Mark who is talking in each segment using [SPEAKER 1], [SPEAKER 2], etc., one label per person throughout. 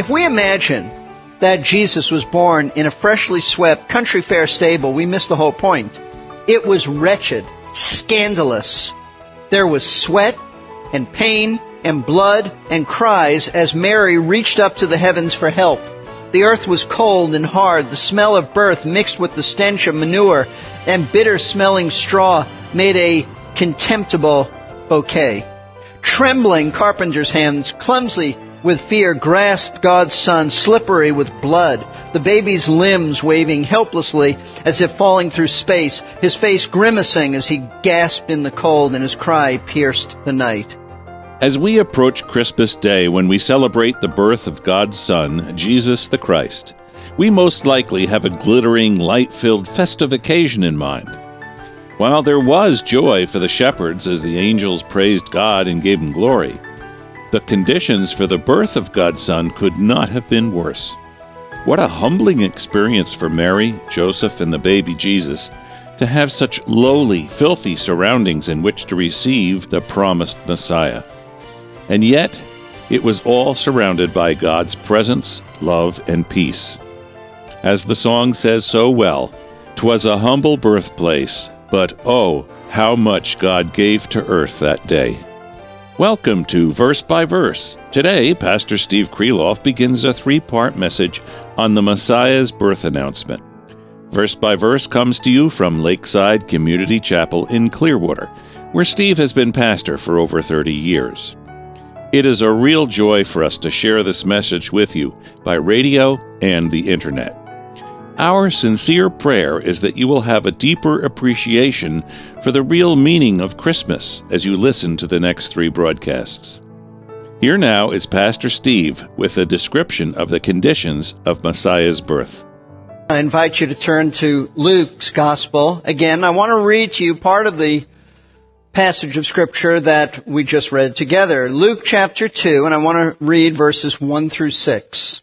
[SPEAKER 1] If we imagine that Jesus was born in a freshly swept country fair stable, we miss the whole point. It was wretched, scandalous. There was sweat and pain and blood and cries as Mary reached up to the heavens for help. The earth was cold and hard. The smell of birth mixed with the stench of manure and bitter smelling straw made a contemptible bouquet. Trembling carpenter's hands clumsily with fear grasped God's son, slippery with blood, the baby's limbs waving helplessly as if falling through space, his face grimacing as he gasped in the cold and his cry pierced the night.
[SPEAKER 2] As we approach Christmas Day when we celebrate the birth of God's Son, Jesus the Christ, we most likely have a glittering, light filled festive occasion in mind. While there was joy for the shepherds as the angels praised God and gave him glory, the conditions for the birth of God's Son could not have been worse. What a humbling experience for Mary, Joseph, and the baby Jesus to have such lowly, filthy surroundings in which to receive the promised Messiah. And yet, it was all surrounded by God's presence, love, and peace. As the song says so well, "'Twas a humble birthplace, but oh, how much God gave to earth that day. Welcome to Verse by Verse. Today, Pastor Steve Kreloff begins a three part message on the Messiah's birth announcement. Verse by Verse comes to you from Lakeside Community Chapel in Clearwater, where Steve has been pastor for over 30 years. It is a real joy for us to share this message with you by radio and the internet. Our sincere prayer is that you will have a deeper appreciation for the real meaning of Christmas as you listen to the next three broadcasts. Here now is Pastor Steve with a description of the conditions of Messiah's birth.
[SPEAKER 1] I invite you to turn to Luke's Gospel. Again, I want to read to you part of the passage of Scripture that we just read together. Luke chapter 2, and I want to read verses 1 through 6.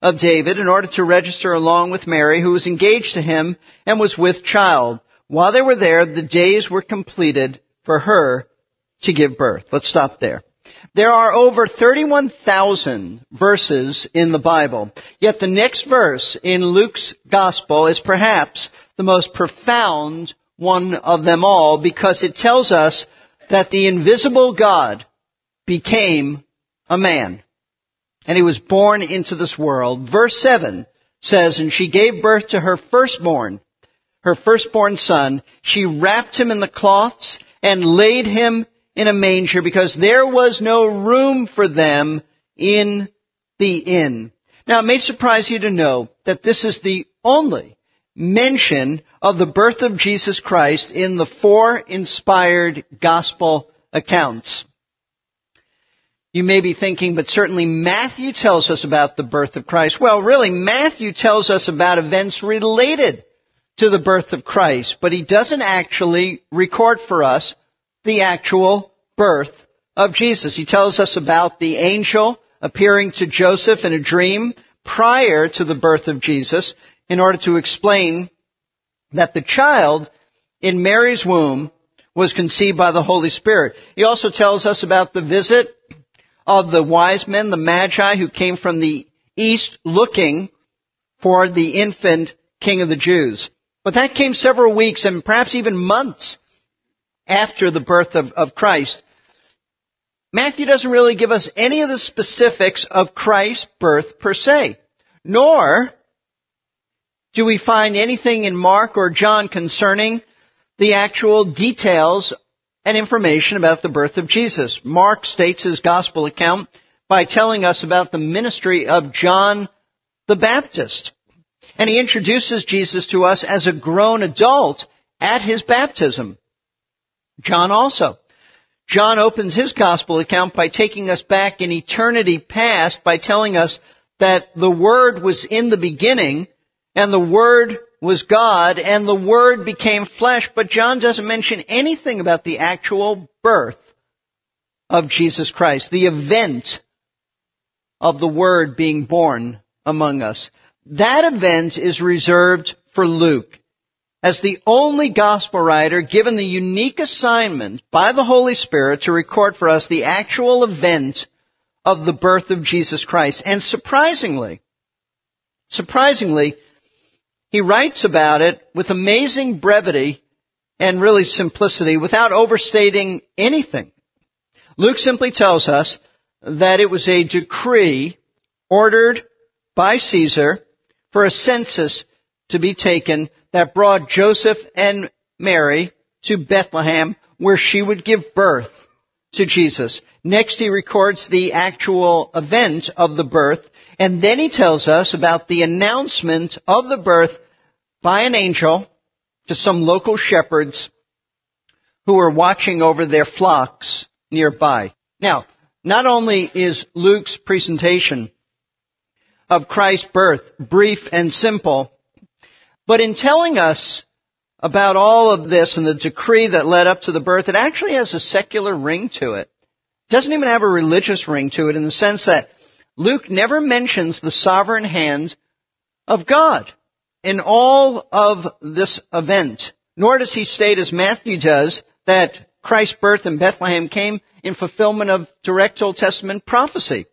[SPEAKER 1] of David in order to register along with Mary, who was engaged to him and was with child. While they were there, the days were completed for her to give birth. Let's stop there. There are over 31,000 verses in the Bible, yet the next verse in Luke's Gospel is perhaps the most profound one of them all because it tells us that the invisible God became a man and he was born into this world. Verse 7 says, And she gave birth to her firstborn, her firstborn son. She wrapped him in the cloths and laid him in a manger because there was no room for them in the inn. Now it may surprise you to know that this is the only mention of the birth of Jesus Christ in the four inspired gospel accounts. You may be thinking, but certainly Matthew tells us about the birth of Christ. Well, really, Matthew tells us about events related to the birth of Christ, but he doesn't actually record for us the actual birth of Jesus. He tells us about the angel appearing to Joseph in a dream prior to the birth of Jesus in order to explain that the child in Mary's womb was conceived by the Holy Spirit. He also tells us about the visit of the wise men, the magi who came from the east looking for the infant king of the Jews. But that came several weeks and perhaps even months after the birth of, of Christ. Matthew doesn't really give us any of the specifics of Christ's birth per se, nor do we find anything in Mark or John concerning the actual details and information about the birth of Jesus. Mark states his gospel account by telling us about the ministry of John the Baptist. And he introduces Jesus to us as a grown adult at his baptism. John also John opens his gospel account by taking us back in eternity past by telling us that the Word was in the beginning and the Word was God and the Word became flesh, but John doesn't mention anything about the actual birth of Jesus Christ, the event of the Word being born among us. That event is reserved for Luke as the only gospel writer given the unique assignment by the Holy Spirit to record for us the actual event of the birth of Jesus Christ. And surprisingly, surprisingly, he writes about it with amazing brevity and really simplicity without overstating anything. Luke simply tells us that it was a decree ordered by Caesar for a census to be taken that brought Joseph and Mary to Bethlehem where she would give birth to Jesus. Next he records the actual event of the birth and then he tells us about the announcement of the birth by an angel to some local shepherds who were watching over their flocks nearby. Now, not only is Luke's presentation of Christ's birth brief and simple, but in telling us about all of this and the decree that led up to the birth, it actually has a secular ring to it. It doesn't even have a religious ring to it in the sense that Luke never mentions the sovereign hand of God in all of this event. Nor does he state, as Matthew does, that Christ's birth in Bethlehem came in fulfillment of direct Old Testament prophecy.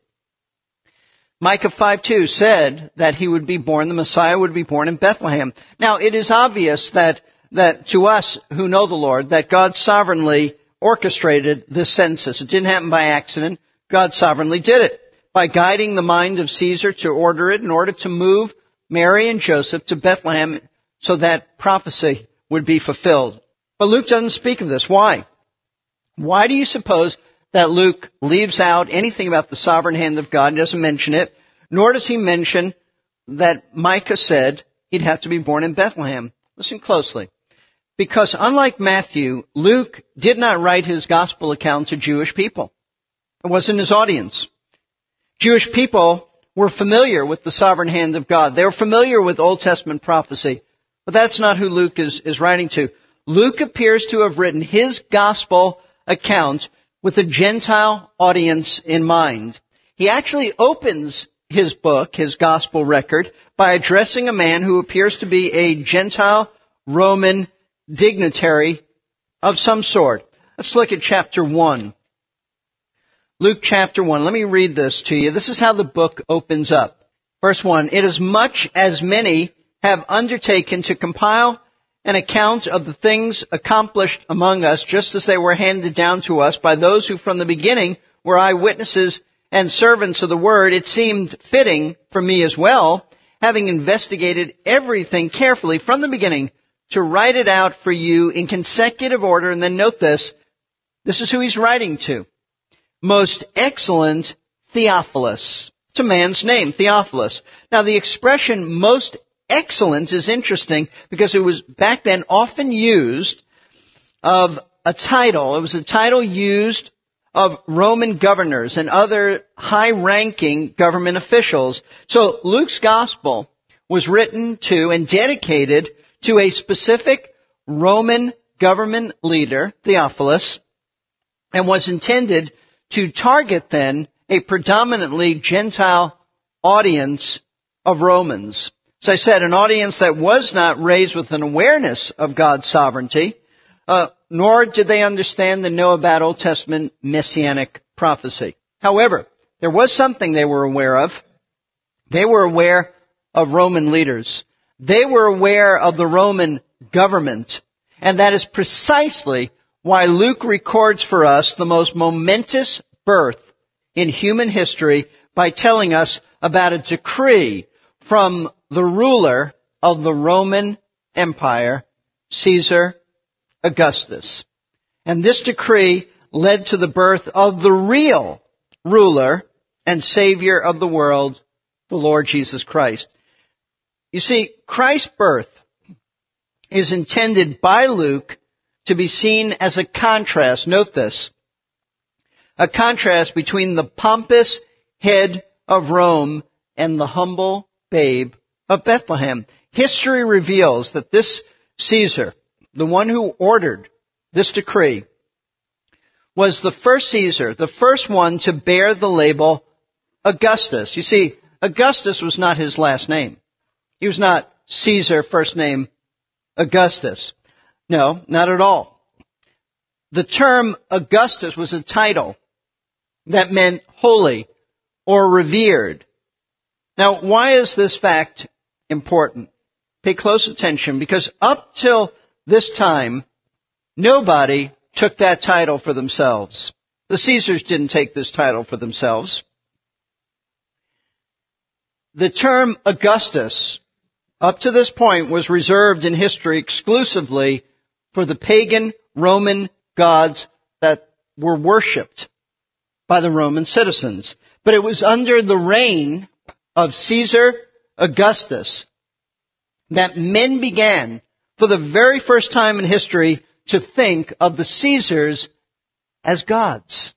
[SPEAKER 1] Micah 5:2 said that he would be born, the Messiah would be born in Bethlehem. Now, it is obvious that, that to us who know the Lord, that God sovereignly orchestrated this census. It didn't happen by accident. God sovereignly did it by guiding the mind of Caesar to order it in order to move Mary and Joseph to Bethlehem so that prophecy would be fulfilled. But Luke doesn't speak of this. Why? Why do you suppose that Luke leaves out anything about the sovereign hand of God, and doesn't mention it, nor does he mention that Micah said he'd have to be born in Bethlehem. Listen closely. Because unlike Matthew, Luke did not write his gospel account to Jewish people. It wasn't his audience. Jewish people were familiar with the sovereign hand of God. They were familiar with Old Testament prophecy. But that's not who Luke is, is writing to. Luke appears to have written his gospel account with a Gentile audience in mind. He actually opens his book, his gospel record, by addressing a man who appears to be a Gentile Roman dignitary of some sort. Let's look at chapter 1. Luke chapter 1. Let me read this to you. This is how the book opens up. Verse 1. It is much as many have undertaken to compile an account of the things accomplished among us just as they were handed down to us by those who from the beginning were eyewitnesses and servants of the word, it seemed fitting for me as well, having investigated everything carefully from the beginning, to write it out for you in consecutive order. And then note this. This is who he's writing to. Most excellent Theophilus. It's a man's name, Theophilus. Now the expression most excellent is interesting because it was back then often used of a title. It was a title used of Roman governors and other high ranking government officials. So Luke's gospel was written to and dedicated to a specific Roman government leader, Theophilus, and was intended to target then a predominantly Gentile audience of Romans. As I said, an audience that was not raised with an awareness of God's sovereignty, uh, nor did they understand and know about Old Testament messianic prophecy. However, there was something they were aware of. They were aware of Roman leaders. They were aware of the Roman government. And that is precisely why Luke records for us the most momentous birth in human history by telling us about a decree from the ruler of the Roman Empire, Caesar Augustus. And this decree led to the birth of the real ruler and savior of the world, the Lord Jesus Christ. You see, Christ's birth is intended by Luke to be seen as a contrast, note this, a contrast between the pompous head of Rome and the humble babe of Bethlehem. History reveals that this Caesar, the one who ordered this decree, was the first Caesar, the first one to bear the label Augustus. You see, Augustus was not his last name. He was not Caesar, first name Augustus. No, not at all. The term Augustus was a title that meant holy or revered. Now, why is this fact important? Pay close attention because up till this time, nobody took that title for themselves. The Caesars didn't take this title for themselves. The term Augustus, up to this point, was reserved in history exclusively for the pagan Roman gods that were worshipped by the Roman citizens. But it was under the reign of Caesar Augustus that men began, for the very first time in history, to think of the Caesars as gods.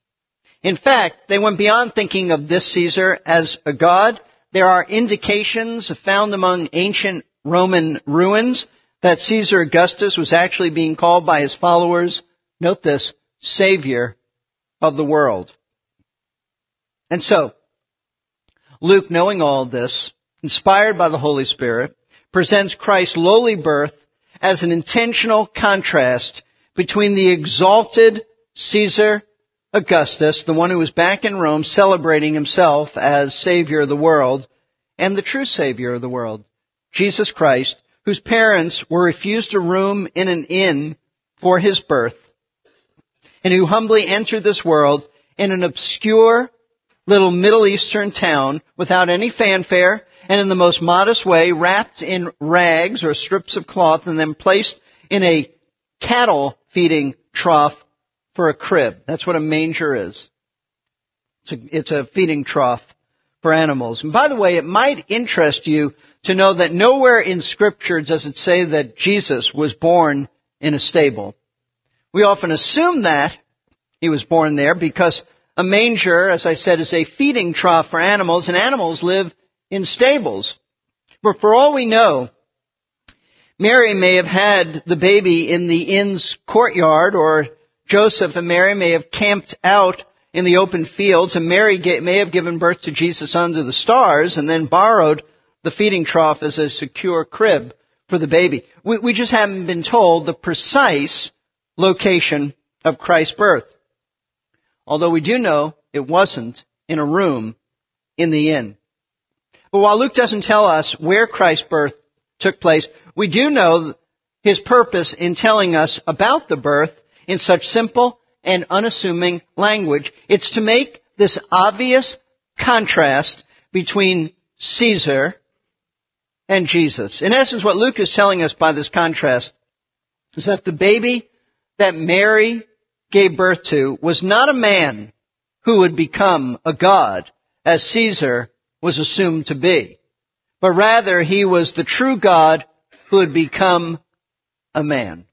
[SPEAKER 1] In fact, they went beyond thinking of this Caesar as a god. There are indications found among ancient Roman ruins that Caesar Augustus was actually being called by his followers, note this, Savior of the world. And so, Luke, knowing all this, inspired by the Holy Spirit, presents Christ's lowly birth as an intentional contrast between the exalted Caesar Augustus, the one who was back in Rome celebrating himself as Savior of the world, and the true Savior of the world, Jesus Christ, whose parents were refused a room in an inn for his birth, and who humbly entered this world in an obscure little Middle Eastern town without any fanfare and in the most modest way wrapped in rags or strips of cloth and then placed in a cattle feeding trough for a crib. That's what a manger is. It's a, it's a feeding trough for animals. And by the way, it might interest you to know that nowhere in scripture does it say that Jesus was born in a stable. We often assume that he was born there because a manger, as I said, is a feeding trough for animals and animals live in stables. But for all we know, Mary may have had the baby in the inn's courtyard, or Joseph and Mary may have camped out in the open fields, and Mary may have given birth to Jesus under the stars and then borrowed the feeding trough as a secure crib for the baby. We, we just haven't been told the precise location of Christ's birth. Although we do know it wasn't in a room in the inn. But while Luke doesn't tell us where Christ's birth took place, we do know his purpose in telling us about the birth in such simple and unassuming language. It's to make this obvious contrast between Caesar and Jesus. In essence, what Luke is telling us by this contrast is that the baby that Mary gave birth to was not a man who would become a god, as Caesar was assumed to be, but rather he was the true God who had become a man.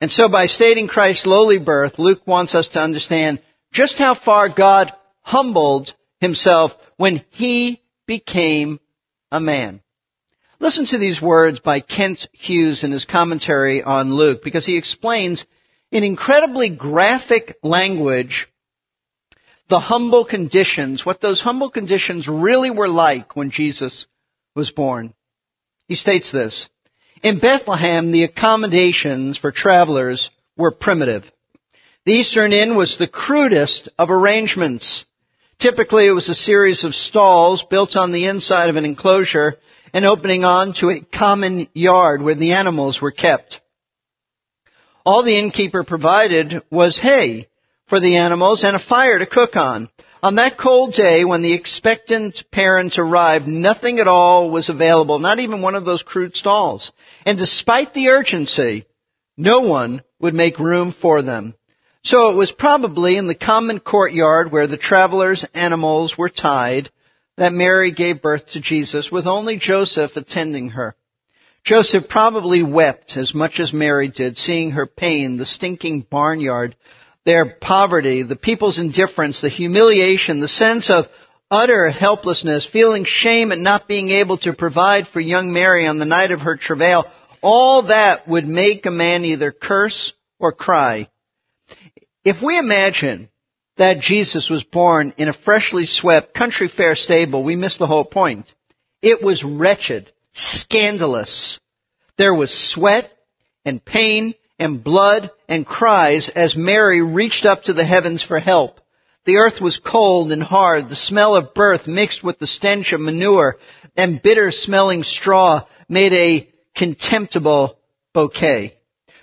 [SPEAKER 1] And so by stating Christ's lowly birth, Luke wants us to understand just how far God humbled himself when he became a man. Listen to these words by Kent Hughes in his commentary on Luke because he explains in incredibly graphic language the humble conditions, what those humble conditions really were like when Jesus was born. He states this. In Bethlehem, the accommodations for travelers were primitive. The Eastern Inn was the crudest of arrangements. Typically, it was a series of stalls built on the inside of an enclosure and opening onto a common yard where the animals were kept. All the innkeeper provided was hay for the animals and a fire to cook on. On that cold day when the expectant parents arrived, nothing at all was available, not even one of those crude stalls. And despite the urgency, no one would make room for them. So it was probably in the common courtyard where the travelers' animals were tied that Mary gave birth to Jesus with only Joseph attending her. Joseph probably wept as much as Mary did, seeing her pain, the stinking barnyard their poverty, the people's indifference, the humiliation, the sense of utter helplessness, feeling shame at not being able to provide for young Mary on the night of her travail, all that would make a man either curse or cry. If we imagine that Jesus was born in a freshly swept country fair stable, we miss the whole point. It was wretched, scandalous. There was sweat and pain and blood and cries as Mary reached up to the heavens for help. The earth was cold and hard. The smell of birth mixed with the stench of manure and bitter smelling straw made a contemptible bouquet.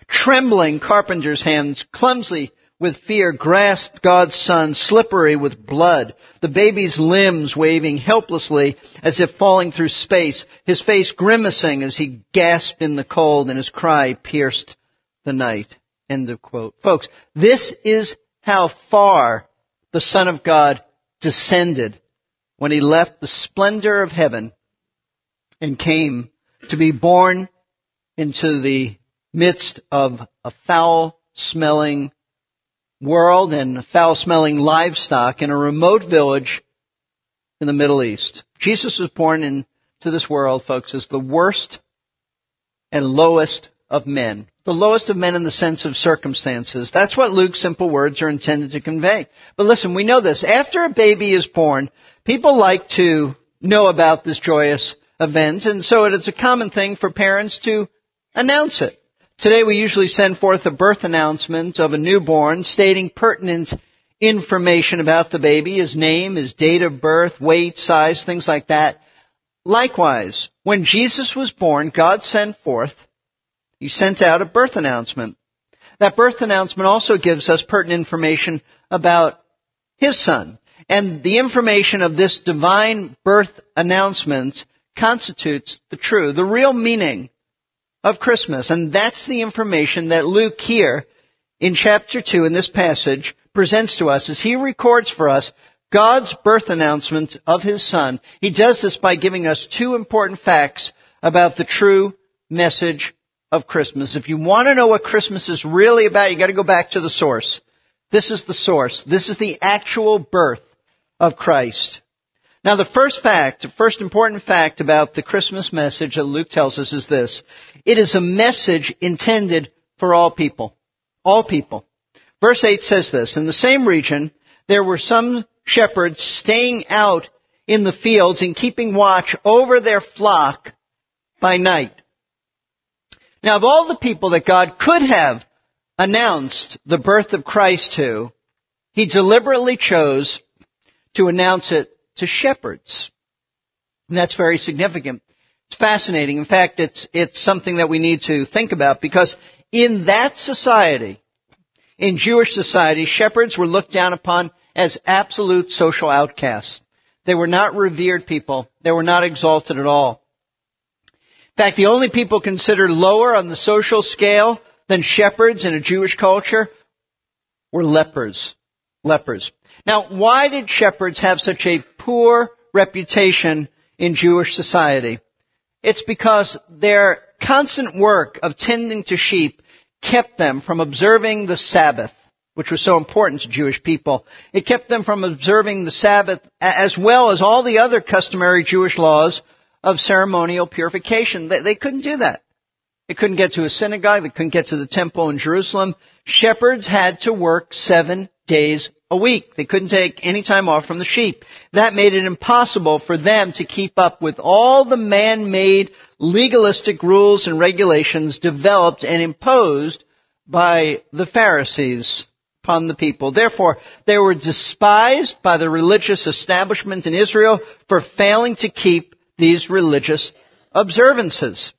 [SPEAKER 1] Trembling carpenter's hands clumsily with fear grasped God's son, slippery with blood, the baby's limbs waving helplessly as if falling through space, his face grimacing as he gasped in the cold and his cry pierced the night. End of quote. Folks, this is how far the Son of God descended when he left the splendor of heaven and came to be born into the midst of a foul smelling world and foul smelling livestock in a remote village in the Middle East. Jesus was born into this world, folks, as the worst and lowest of men. The lowest of men in the sense of circumstances. That's what Luke's simple words are intended to convey. But listen, we know this. After a baby is born, people like to know about this joyous event, and so it is a common thing for parents to announce it. Today we usually send forth a birth announcement of a newborn stating pertinent information about the baby, his name, his date of birth, weight, size, things like that. Likewise, when Jesus was born, God sent forth, He sent out a birth announcement. That birth announcement also gives us pertinent information about His Son. And the information of this divine birth announcement constitutes the true, the real meaning of Christmas. And that's the information that Luke here in chapter 2 in this passage presents to us as he records for us God's birth announcement of his son. He does this by giving us two important facts about the true message of Christmas. If you want to know what Christmas is really about, you got to go back to the source. This is the source. This is the actual birth of Christ. Now the first fact, the first important fact about the Christmas message that Luke tells us is this. It is a message intended for all people. All people. Verse 8 says this, in the same region, there were some shepherds staying out in the fields and keeping watch over their flock by night. Now of all the people that God could have announced the birth of Christ to, He deliberately chose to announce it to shepherds. And that's very significant. It's fascinating. In fact, it's, it's something that we need to think about because in that society, in Jewish society, shepherds were looked down upon as absolute social outcasts. They were not revered people. They were not exalted at all. In fact, the only people considered lower on the social scale than shepherds in a Jewish culture were lepers. Lepers. Now, why did shepherds have such a poor reputation in Jewish society? It's because their constant work of tending to sheep kept them from observing the Sabbath, which was so important to Jewish people. It kept them from observing the Sabbath as well as all the other customary Jewish laws of ceremonial purification. They, they couldn't do that. They couldn't get to a synagogue. They couldn't get to the temple in Jerusalem. Shepherds had to work seven days a week. They couldn't take any time off from the sheep. That made it impossible for them to keep up with all the man-made legalistic rules and regulations developed and imposed by the Pharisees upon the people. Therefore, they were despised by the religious establishment in Israel for failing to keep these religious observances.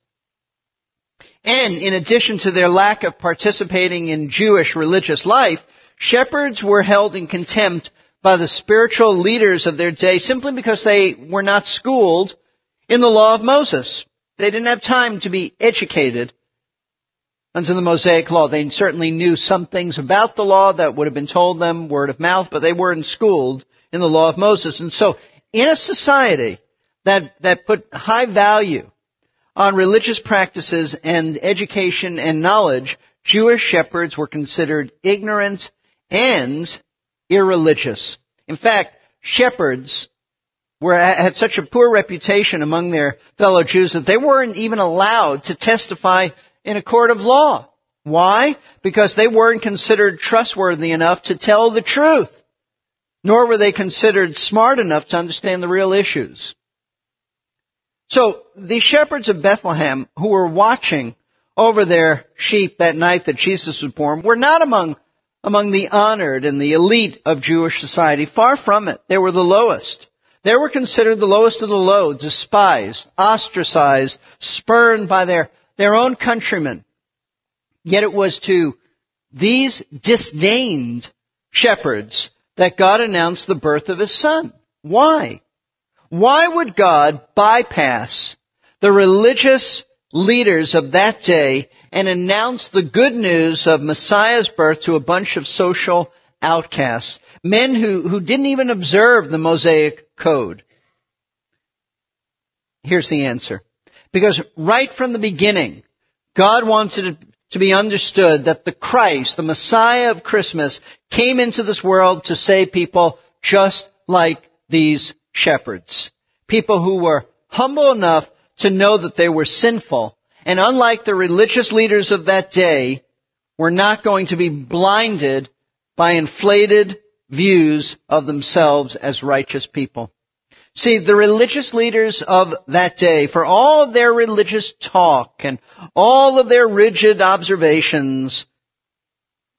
[SPEAKER 1] And in addition to their lack of participating in Jewish religious life, Shepherds were held in contempt by the spiritual leaders of their day simply because they were not schooled in the law of Moses. They didn't have time to be educated under the Mosaic law. They certainly knew some things about the law that would have been told them word of mouth, but they weren't schooled in the law of Moses. And so, in a society that, that put high value on religious practices and education and knowledge, Jewish shepherds were considered ignorant and irreligious. In fact, shepherds were, had such a poor reputation among their fellow Jews that they weren't even allowed to testify in a court of law. Why? Because they weren't considered trustworthy enough to tell the truth. Nor were they considered smart enough to understand the real issues. So, the shepherds of Bethlehem who were watching over their sheep that night that Jesus was born were not among, among the honored and the elite of Jewish society. Far from it. They were the lowest. They were considered the lowest of the low, despised, ostracized, spurned by their, their own countrymen. Yet it was to these disdained shepherds that God announced the birth of his son. Why? Why would God bypass the religious leaders of that day and announce the good news of Messiah's birth to a bunch of social outcasts? Men who, who didn't even observe the Mosaic code. Here's the answer. Because right from the beginning, God wanted it to be understood that the Christ, the Messiah of Christmas, came into this world to save people just like these shepherds. People who were humble enough to know that they were sinful, and unlike the religious leaders of that day, were not going to be blinded by inflated views of themselves as righteous people. See, the religious leaders of that day, for all of their religious talk and all of their rigid observations,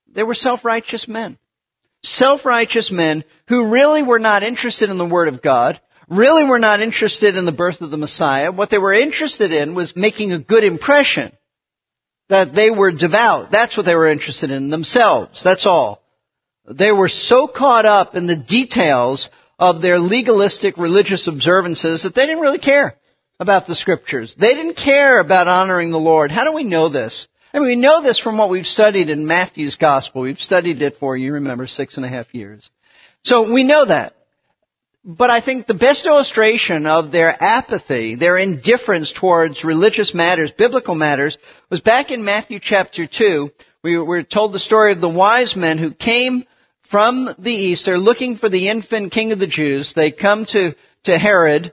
[SPEAKER 1] they were self-righteous men. Self-righteous men who really were not interested in the Word of God, really were not interested in the birth of the Messiah. What they were interested in was making a good impression. That they were devout. That's what they were interested in themselves. That's all. They were so caught up in the details of their legalistic religious observances that they didn't really care about the scriptures. They didn't care about honoring the Lord. How do we know this? I mean, we know this from what we've studied in Matthew's gospel. We've studied it for, you remember, six and a half years. So we know that. But I think the best illustration of their apathy, their indifference towards religious matters, biblical matters, was back in Matthew chapter 2. We were told the story of the wise men who came from the east. They're looking for the infant king of the Jews. They come to, to Herod,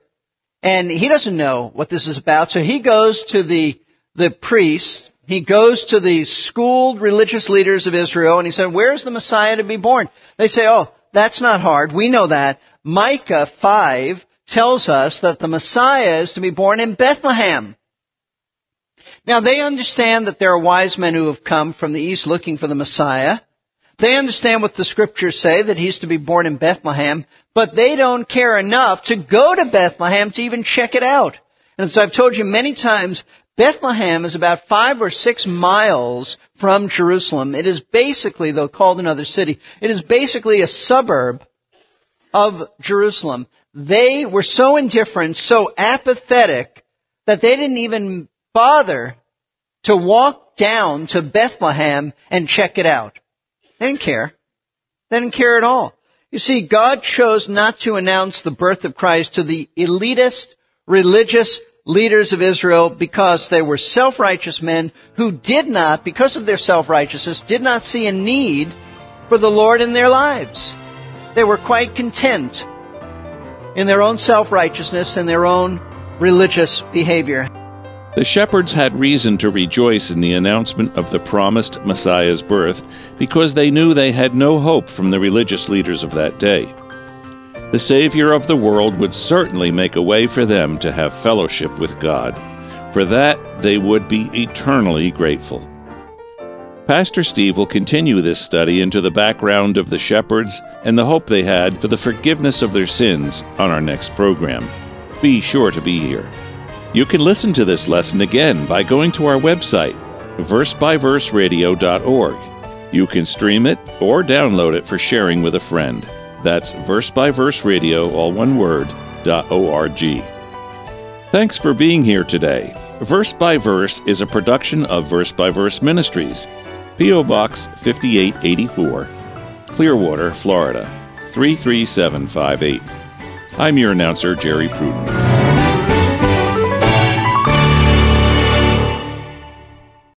[SPEAKER 1] and he doesn't know what this is about, so he goes to the, the priests, he goes to the schooled religious leaders of Israel, and he said, where's the Messiah to be born? They say, oh, that's not hard. We know that. Micah 5 tells us that the Messiah is to be born in Bethlehem. Now they understand that there are wise men who have come from the east looking for the Messiah. They understand what the scriptures say, that he's to be born in Bethlehem, but they don't care enough to go to Bethlehem to even check it out. And as I've told you many times, Bethlehem is about five or six miles from Jerusalem. It is basically, though called another city, it is basically a suburb of Jerusalem. They were so indifferent, so apathetic, that they didn't even bother to walk down to Bethlehem and check it out. They didn't care. They didn't care at all. You see, God chose not to announce the birth of Christ to the elitist religious leaders of Israel because they were self-righteous men who did not, because of their self-righteousness, did not see a need for the Lord in their lives. They were quite content in their own self-righteousness and their own religious behavior.
[SPEAKER 2] The shepherds had reason to rejoice in the announcement of the promised Messiah's birth because they knew they had no hope from the religious leaders of that day. The Savior of the world would certainly make a way for them to have fellowship with God. For that, they would be eternally grateful. Pastor Steve will continue this study into the background of the shepherds and the hope they had for the forgiveness of their sins on our next program. Be sure to be here. You can listen to this lesson again by going to our website, versebyverseradio.org. You can stream it or download it for sharing with a friend. That's verse by verse radio, all one word, .org. Thanks for being here today. Verse by Verse is a production of Verse by Verse Ministries, P.O. Box 5884, Clearwater, Florida 33758. I'm your announcer, Jerry Pruden.